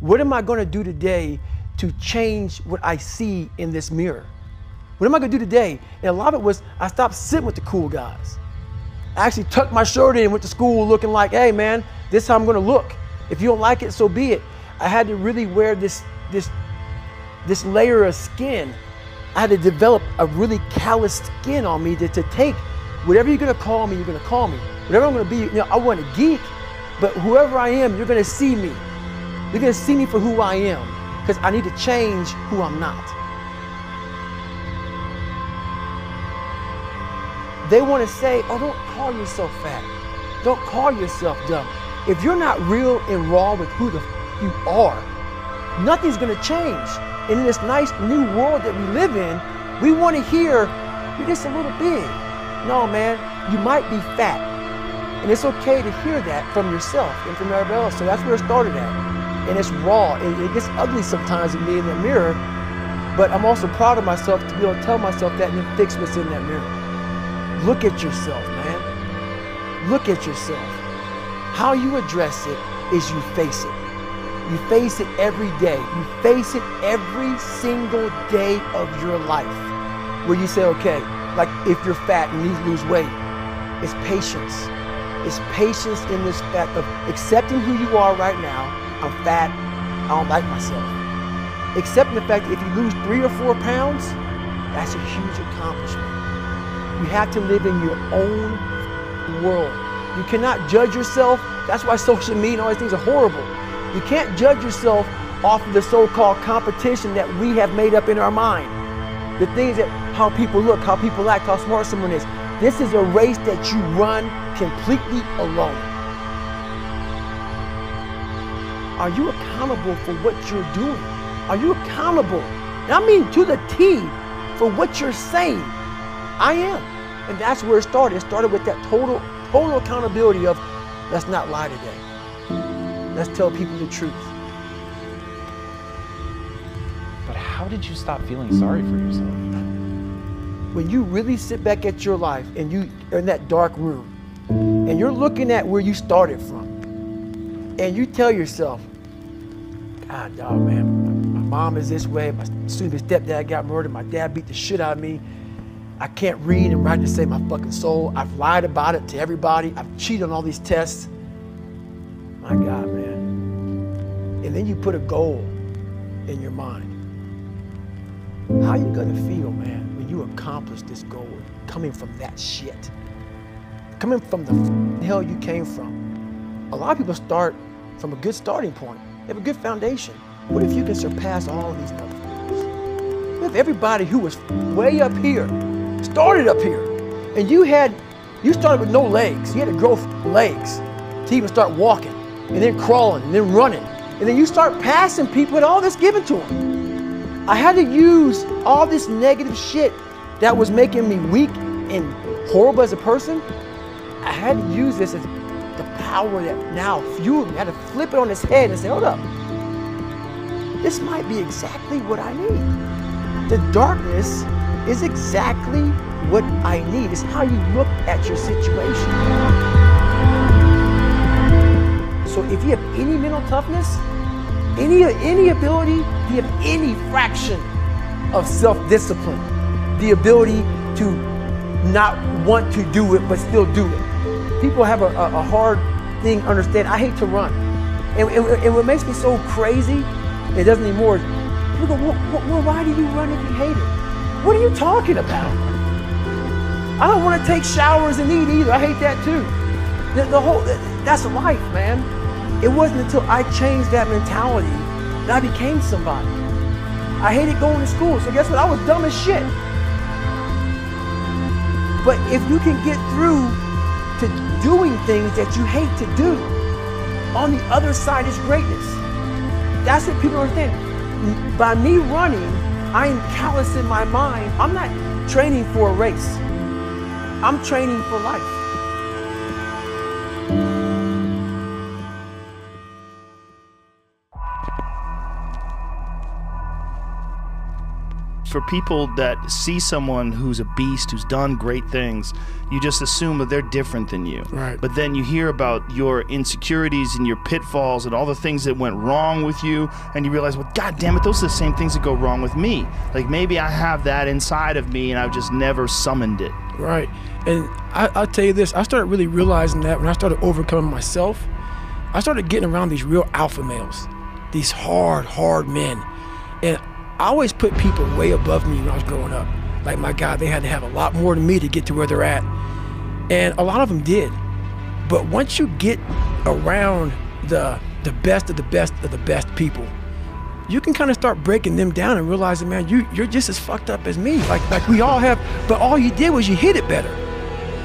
What am I going to do today to change what I see in this mirror? What am I going to do today? And a lot of it was I stopped sitting with the cool guys. I actually tucked my shirt in and went to school looking like, hey man, this is how I'm going to look. If you don't like it, so be it. I had to really wear this this this layer of skin. I had to develop a really calloused skin on me to, to take whatever you're gonna call me, you're gonna call me. Whatever I'm gonna be, you know, I want a geek, but whoever I am, you're gonna see me. You're gonna see me for who I am, because I need to change who I'm not. They wanna say, oh, don't call yourself fat. Don't call yourself dumb. If you're not real and raw with who the you are, nothing's gonna change. And in this nice new world that we live in, we want to hear you're just a little big. No, man, you might be fat. And it's okay to hear that from yourself and from everybody else. So that's where it started at. And it's raw. It, it gets ugly sometimes in me in the mirror. But I'm also proud of myself to be able to tell myself that and fix what's in that mirror. Look at yourself, man. Look at yourself. How you address it is you face it. You face it every day. You face it every single day of your life. Where you say, okay, like if you're fat and to lose weight, it's patience. It's patience in this fact of accepting who you are right now. I'm fat. I don't like myself. Accepting the fact that if you lose three or four pounds, that's a huge accomplishment. You have to live in your own world. You cannot judge yourself. That's why social media and all these things are horrible. You can't judge yourself off of the so-called competition that we have made up in our mind. The things that how people look, how people act, how smart someone is. This is a race that you run completely alone. Are you accountable for what you're doing? Are you accountable? And I mean to the T for what you're saying. I am. And that's where it started. It started with that total, total accountability of let's not lie today. Let's tell people the truth. But how did you stop feeling sorry for yourself? when you really sit back at your life and you are in that dark room and you're looking at where you started from and you tell yourself, Ah, God, dog, man, my mom is this way, my stupid stepdad got murdered, my dad beat the shit out of me. I can't read and write to save my fucking soul. I've lied about it to everybody. I've cheated on all these tests. My God, man. And then you put a goal in your mind. How you gonna feel, man? When you accomplish this goal coming from that shit. Coming from the hell you came from. A lot of people start from a good starting point. Have a good foundation. What if you can surpass all of these motherfuckers? What if everybody who was way up here started up here and you had, you started with no legs. You had to grow legs to even start walking and then crawling and then running. And then you start passing people with all this given to them. I had to use all this negative shit that was making me weak and horrible as a person. I had to use this as power that now fueled me. I had to flip it on its head and say, hold up, this might be exactly what I need. The darkness is exactly what I need. It's how you look at your situation. So if you have any mental toughness, any, any ability, if you have any fraction of self-discipline, the ability to not want to do it but still do it. People have a, a, a hard thing understand. I hate to run. And, and, and, what makes me so crazy, it doesn't anymore, people go, well, well, why do you run if you hate it? What are you talking about? I don't want to take showers and eat either. I hate that too. The, the whole, that's life, man. It wasn't until I changed that mentality that I became somebody. I hated going to school, so guess what? I was dumb as shit. But if you can get through to doing things that you hate to do, on the other side is greatness. That's what people understand. By me running, I am callous in my mind. I'm not training for a race. I'm training for life. For people that see someone who's a beast, who's done great things, you just assume that they're different than you. Right. But then you hear about your insecurities and your pitfalls and all the things that went wrong with you, and you realize, well, God damn it, those are the same things that go wrong with me. Like maybe I have that inside of me, and I've just never summoned it. Right. And I, I'll tell you this, I started really realizing that when I started overcoming myself, I started getting around these real alpha males, these hard, hard men. And I always put people way above me when I was growing up. Like, my God, they had to have a lot more than me to get to where they're at. And a lot of them did. But once you get around the the best of the best of the best people, you can kind of start breaking them down and realizing, man, you you're just as fucked up as me. Like like we all have, but all you did was you hit it better.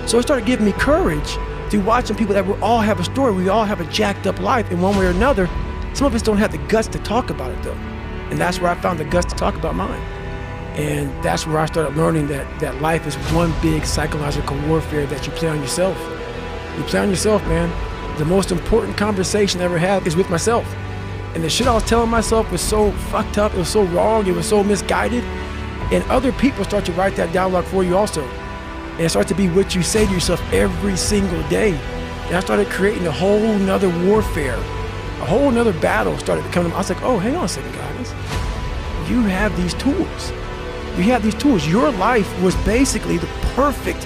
So it started giving me courage through watching people that we all have a story. We all have a jacked up life in one way or another. Some of us don't have the guts to talk about it though. And that's where I found the guts to talk about mine. And that's where I started learning that that life is one big psychological warfare that you play on yourself. You play on yourself, man. The most important conversation I ever had is with myself. And the shit I was telling myself was so fucked up, it was so wrong, it was so misguided. And other people start to write that dialogue for you also. And it starts to be what you say to yourself every single day. And I started creating a whole nother warfare, a whole nother battle started becoming. I was like, oh, hang on a second, guys. You have these tools. You have these tools. Your life was basically the perfect,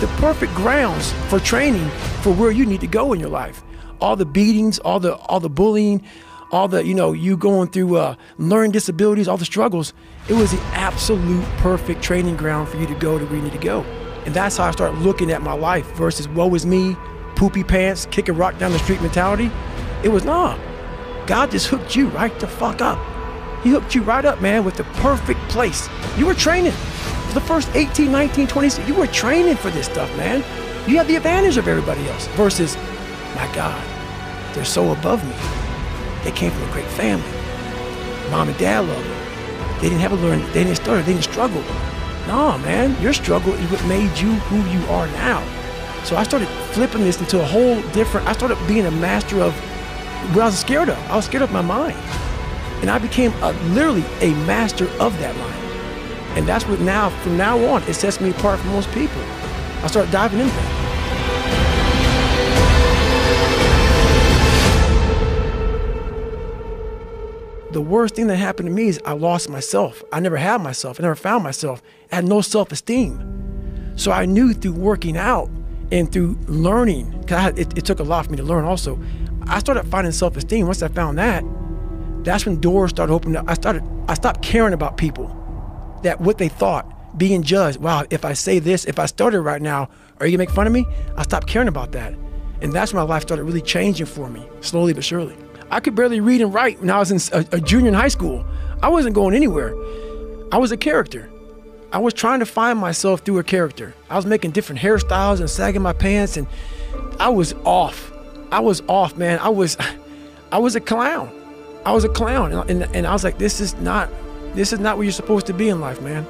the perfect grounds for training for where you need to go in your life. All the beatings, all the all the bullying, all the you know you going through uh, learning disabilities, all the struggles. It was the absolute perfect training ground for you to go to where you need to go. And that's how I started looking at my life versus woe is me, poopy pants, kicking rock down the street mentality. It was nah. God just hooked you right the fuck up. He hooked you right up, man, with the perfect place. You were training. For the first 18, 19, 20, you were training for this stuff, man. You have the advantage of everybody else versus, my God, they're so above me. They came from a great family. Mom and dad loved them. They didn't have a learn, they didn't start, they didn't struggle. No, man, your struggle is what made you who you are now. So I started flipping this into a whole different, I started being a master of what I was scared of. I was scared of my mind. And I became a, literally a master of that line. And that's what now, from now on, it sets me apart from most people. I started diving into that. The worst thing that happened to me is I lost myself. I never had myself. I never found myself. I had no self esteem. So I knew through working out and through learning, because it, it took a lot for me to learn also. I started finding self esteem. Once I found that, that's when doors started opening up. I started, I stopped caring about people, that what they thought, being judged. Wow, if I say this, if I started right now, are you gonna make fun of me? I stopped caring about that. And that's when my life started really changing for me, slowly but surely. I could barely read and write when I was in a, a junior in high school. I wasn't going anywhere. I was a character. I was trying to find myself through a character. I was making different hairstyles and sagging my pants, and I was off. I was off, man. I was, I was a clown. I was a clown, and, and, and I was like, this is not, this is not where you're supposed to be in life, man.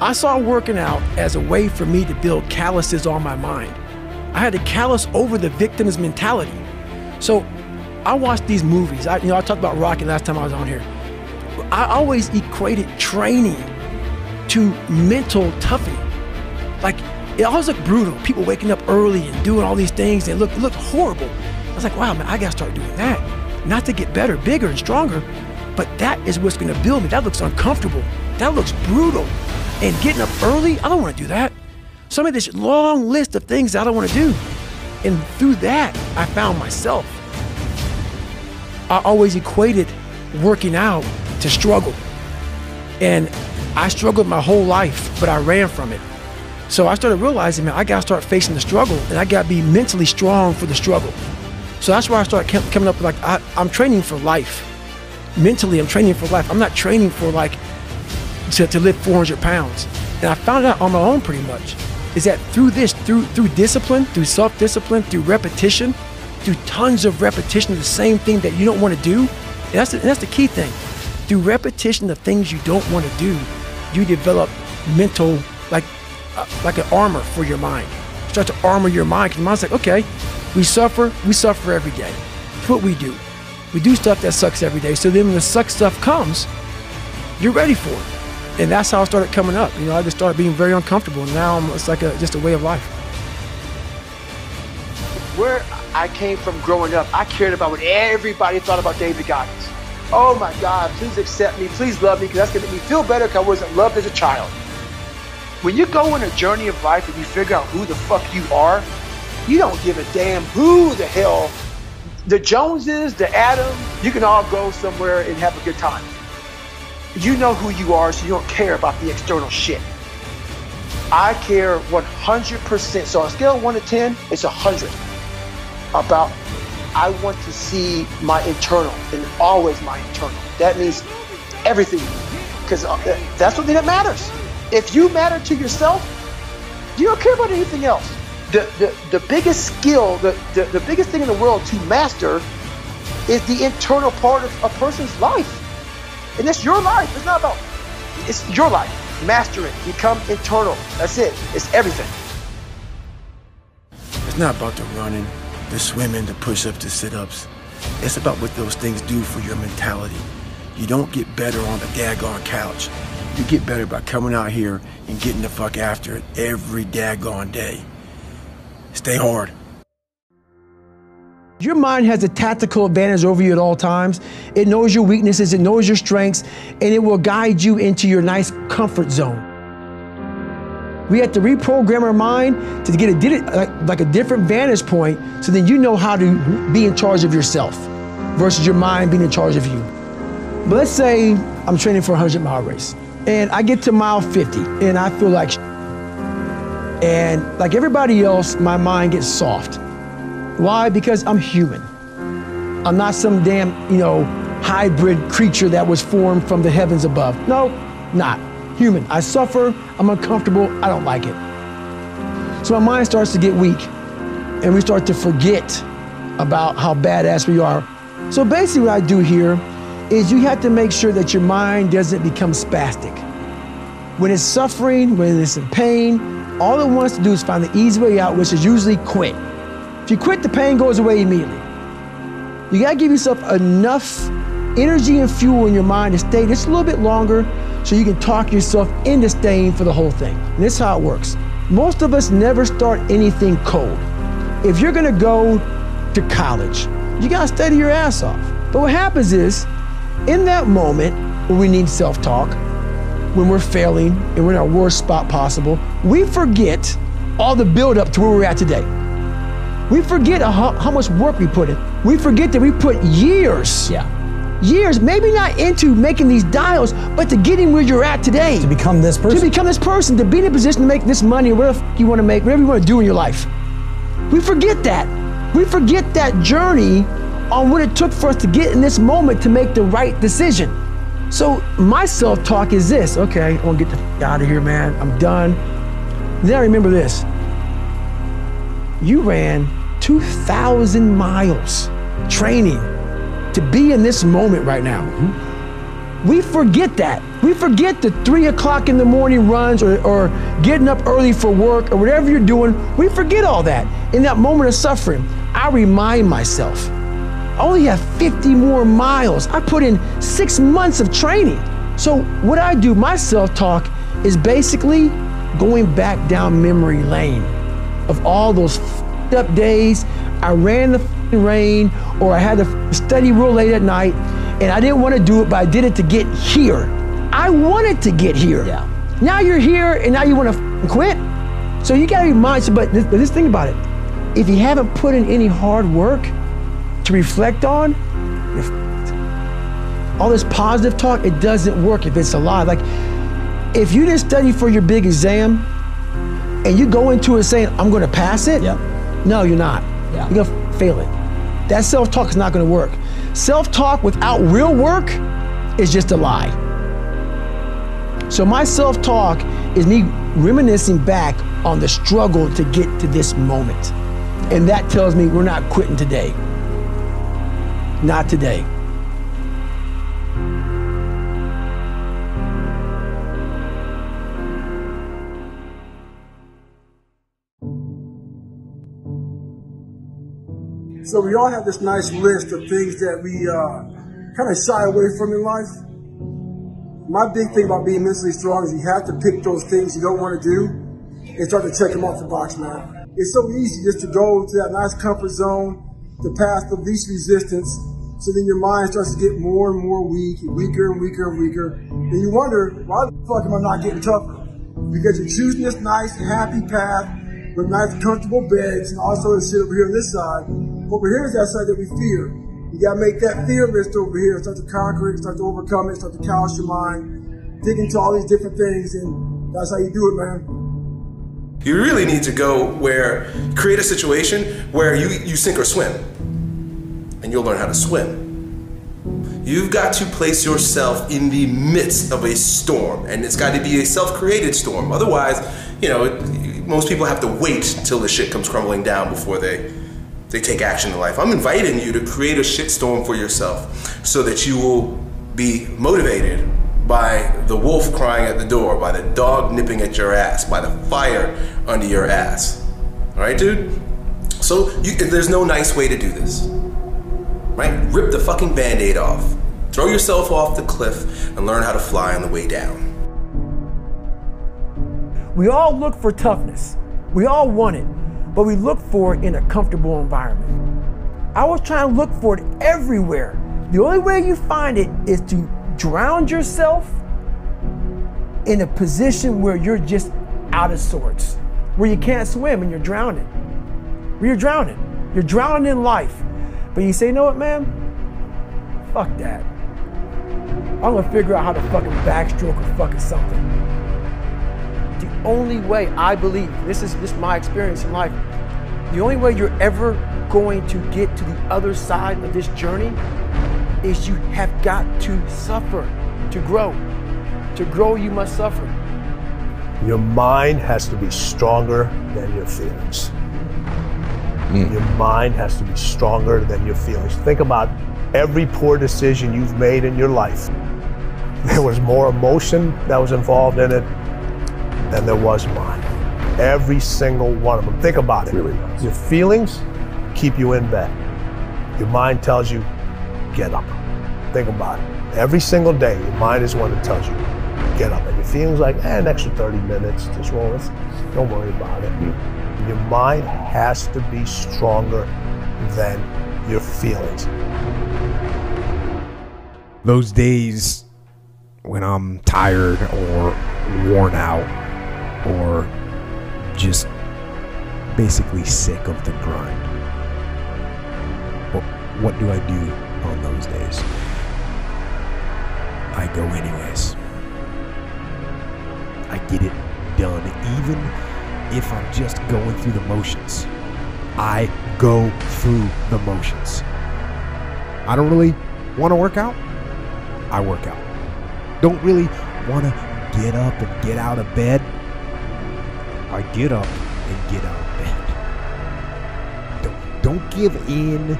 I saw working out as a way for me to build calluses on my mind. I had to callous over the victim's mentality. So I watched these movies. I, you know, I talked about Rocky last time I was on here. I always equated training to mental toughening. Like it always looked brutal. People waking up early and doing all these things. They look looked horrible. I was like, wow, man, I gotta start doing that. Not to get better, bigger, and stronger, but that is what's gonna build me. That looks uncomfortable. That looks brutal. And getting up early, I don't want to do that. So I made this long list of things I don't want to do. And through that, I found myself. I always equated working out to struggle. And I struggled my whole life, but I ran from it. So I started realizing, man, I gotta start facing the struggle and I gotta be mentally strong for the struggle. So that's why I started coming up with like, I, I'm training for life. Mentally, I'm training for life. I'm not training for like, to, to lift 400 pounds. And I found out on my own pretty much is that through this, through through discipline, through self-discipline, through repetition, through tons of repetition of the same thing that you don't want to do, and that's the, and that's the key thing. Through repetition of things you don't want to do, you develop mental like uh, like an armor for your mind. You start to armor your mind because your mind's like, okay, we suffer, we suffer every day. It's what we do. We do stuff that sucks every day. So then when the suck stuff comes, you're ready for it. And that's how I started coming up. You know, I just started being very uncomfortable. And now I'm, it's like a, just a way of life. Where I came from growing up, I cared about what everybody thought about David Goggins. Oh my God, please accept me, please love me, because that's going to make me feel better because I wasn't loved as a child. When you go on a journey of life and you figure out who the fuck you are, you don't give a damn who the hell the Joneses, the Adam, you can all go somewhere and have a good time. You know who you are, so you don't care about the external shit. I care 100%. So on a scale of 1 to 10, it's 100 about I want to see my internal and always my internal. That means everything because uh, that's the thing that matters. If you matter to yourself, you don't care about anything else. The, the, the biggest skill, the, the, the biggest thing in the world to master is the internal part of a person's life. And it's your life. It's not about, it's your life. Master it. Become internal. That's it. It's everything. It's not about the running, the swimming, the push-ups, the sit-ups. It's about what those things do for your mentality. You don't get better on the daggone couch. You get better by coming out here and getting the fuck after it every daggone day. Stay hard. Your mind has a tactical advantage over you at all times. It knows your weaknesses, it knows your strengths, and it will guide you into your nice comfort zone. We have to reprogram our mind to get a, like a different vantage point so then you know how to be in charge of yourself versus your mind being in charge of you. But let's say I'm training for a 100 mile race and I get to mile 50 and I feel like and like everybody else, my mind gets soft. Why? Because I'm human. I'm not some damn, you know, hybrid creature that was formed from the heavens above. No, not. Human. I suffer, I'm uncomfortable, I don't like it. So my mind starts to get weak and we start to forget about how badass we are. So basically what I do here is you have to make sure that your mind doesn't become spastic. When it's suffering, when it's in pain, all it wants to do is find the easy way out, which is usually quit. If you quit, the pain goes away immediately. You gotta give yourself enough energy and fuel in your mind to stay just a little bit longer so you can talk yourself into staying for the whole thing. And this is how it works. Most of us never start anything cold. If you're gonna go to college, you gotta study your ass off. But what happens is, in that moment when we need self talk, when we're failing and we're in our worst spot possible, we forget all the buildup to where we're at today. We forget how, how much work we put in. We forget that we put years, yeah. years, maybe not into making these dials, but to getting where you're at today. To become this person. To become this person, to be in a position to make this money or whatever you want to make, whatever you want to do in your life. We forget that. We forget that journey on what it took for us to get in this moment to make the right decision. So my self-talk is this, okay, I'm gonna get the f- out of here, man. I'm done. Then I remember this. You ran 2,000 miles training to be in this moment right now. Mm-hmm. We forget that. We forget the three o'clock in the morning runs or, or getting up early for work or whatever you're doing. We forget all that. In that moment of suffering, I remind myself I only have 50 more miles. I put in six months of training. So, what I do, my self talk, is basically going back down memory lane of all those up days. I ran the rain or I had to study real late at night and I didn't want to do it, but I did it to get here. I wanted to get here. Yeah. Now you're here and now you want to quit. So you got to remind you, but this, but this thing about it, if you haven't put in any hard work to reflect on, all this positive talk, it doesn't work if it's a lie. Like, if you didn't study for your big exam and you go into it saying, I'm going to pass it, yep. no, you're not. You're going to fail it. That self talk is not going to work. Self talk without real work is just a lie. So, my self talk is me reminiscing back on the struggle to get to this moment. And that tells me we're not quitting today. Not today. So we all have this nice list of things that we uh, kind of shy away from in life. My big thing about being mentally strong is you have to pick those things you don't want to do and start to check them off the box, man. It's so easy just to go to that nice comfort zone, the path of least resistance, so then your mind starts to get more and more weak, weaker and weaker and weaker. And you wonder, why the fuck am I not getting tougher? Because you're choosing this nice, happy path with nice, comfortable beds and all sort of shit over here on this side. Over here is that side that we fear. You gotta make that fear list over here, start to conquer it, start to overcome it, start to callous your mind, dig into all these different things, and that's how you do it, man. You really need to go where create a situation where you, you sink or swim. And you'll learn how to swim. You've got to place yourself in the midst of a storm, and it's got to be a self-created storm. Otherwise, you know, most people have to wait till the shit comes crumbling down before they they take action in life. I'm inviting you to create a shitstorm for yourself so that you will be motivated by the wolf crying at the door, by the dog nipping at your ass, by the fire under your ass. All right, dude? So you, there's no nice way to do this. Right? Rip the fucking band aid off. Throw yourself off the cliff and learn how to fly on the way down. We all look for toughness. We all want it but we look for it in a comfortable environment. I was trying to look for it everywhere. The only way you find it is to drown yourself in a position where you're just out of sorts, where you can't swim and you're drowning. Where you're drowning. You're drowning in life. But you say, you know what, man? Fuck that. I'm gonna figure out how to fucking backstroke or fucking something the only way I believe, this is is my experience in life, the only way you're ever going to get to the other side of this journey is you have got to suffer to grow. To grow, you must suffer. Your mind has to be stronger than your feelings. Mm. Your mind has to be stronger than your feelings. Think about every poor decision you've made in your life. There was more emotion that was involved in it than there was mine. Every single one of them. Think about it. Really Your feelings keep you in bed. Your mind tells you, get up. Think about it. Every single day, your mind is one that tells you, get up. And your feelings like, eh, an extra 30 minutes, just roll with Don't worry about it. Your mind has to be stronger than your feelings. Those days when I'm tired or worn out, or just basically sick of the grind. What, what do I do on those days? I go anyways. I get it done, even if I'm just going through the motions. I go through the motions. I don't really want to work out. I work out. Don't really want to get up and get out of bed. I get up and get out of bed. Don't, don't give in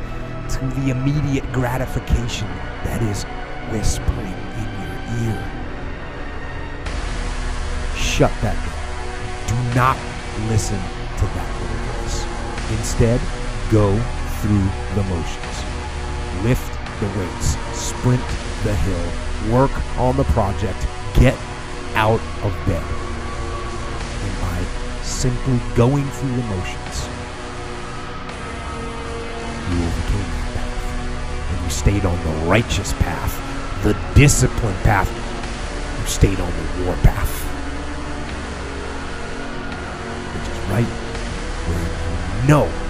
to the immediate gratification that is whispering in your ear. Shut that door. Do not listen to that little voice. Instead, go through the motions. Lift the weights, sprint the hill, work on the project, get out of bed simply going through the motions. Stayed on the righteous path, the disciplined path. You stayed on the war path. Which is right where you know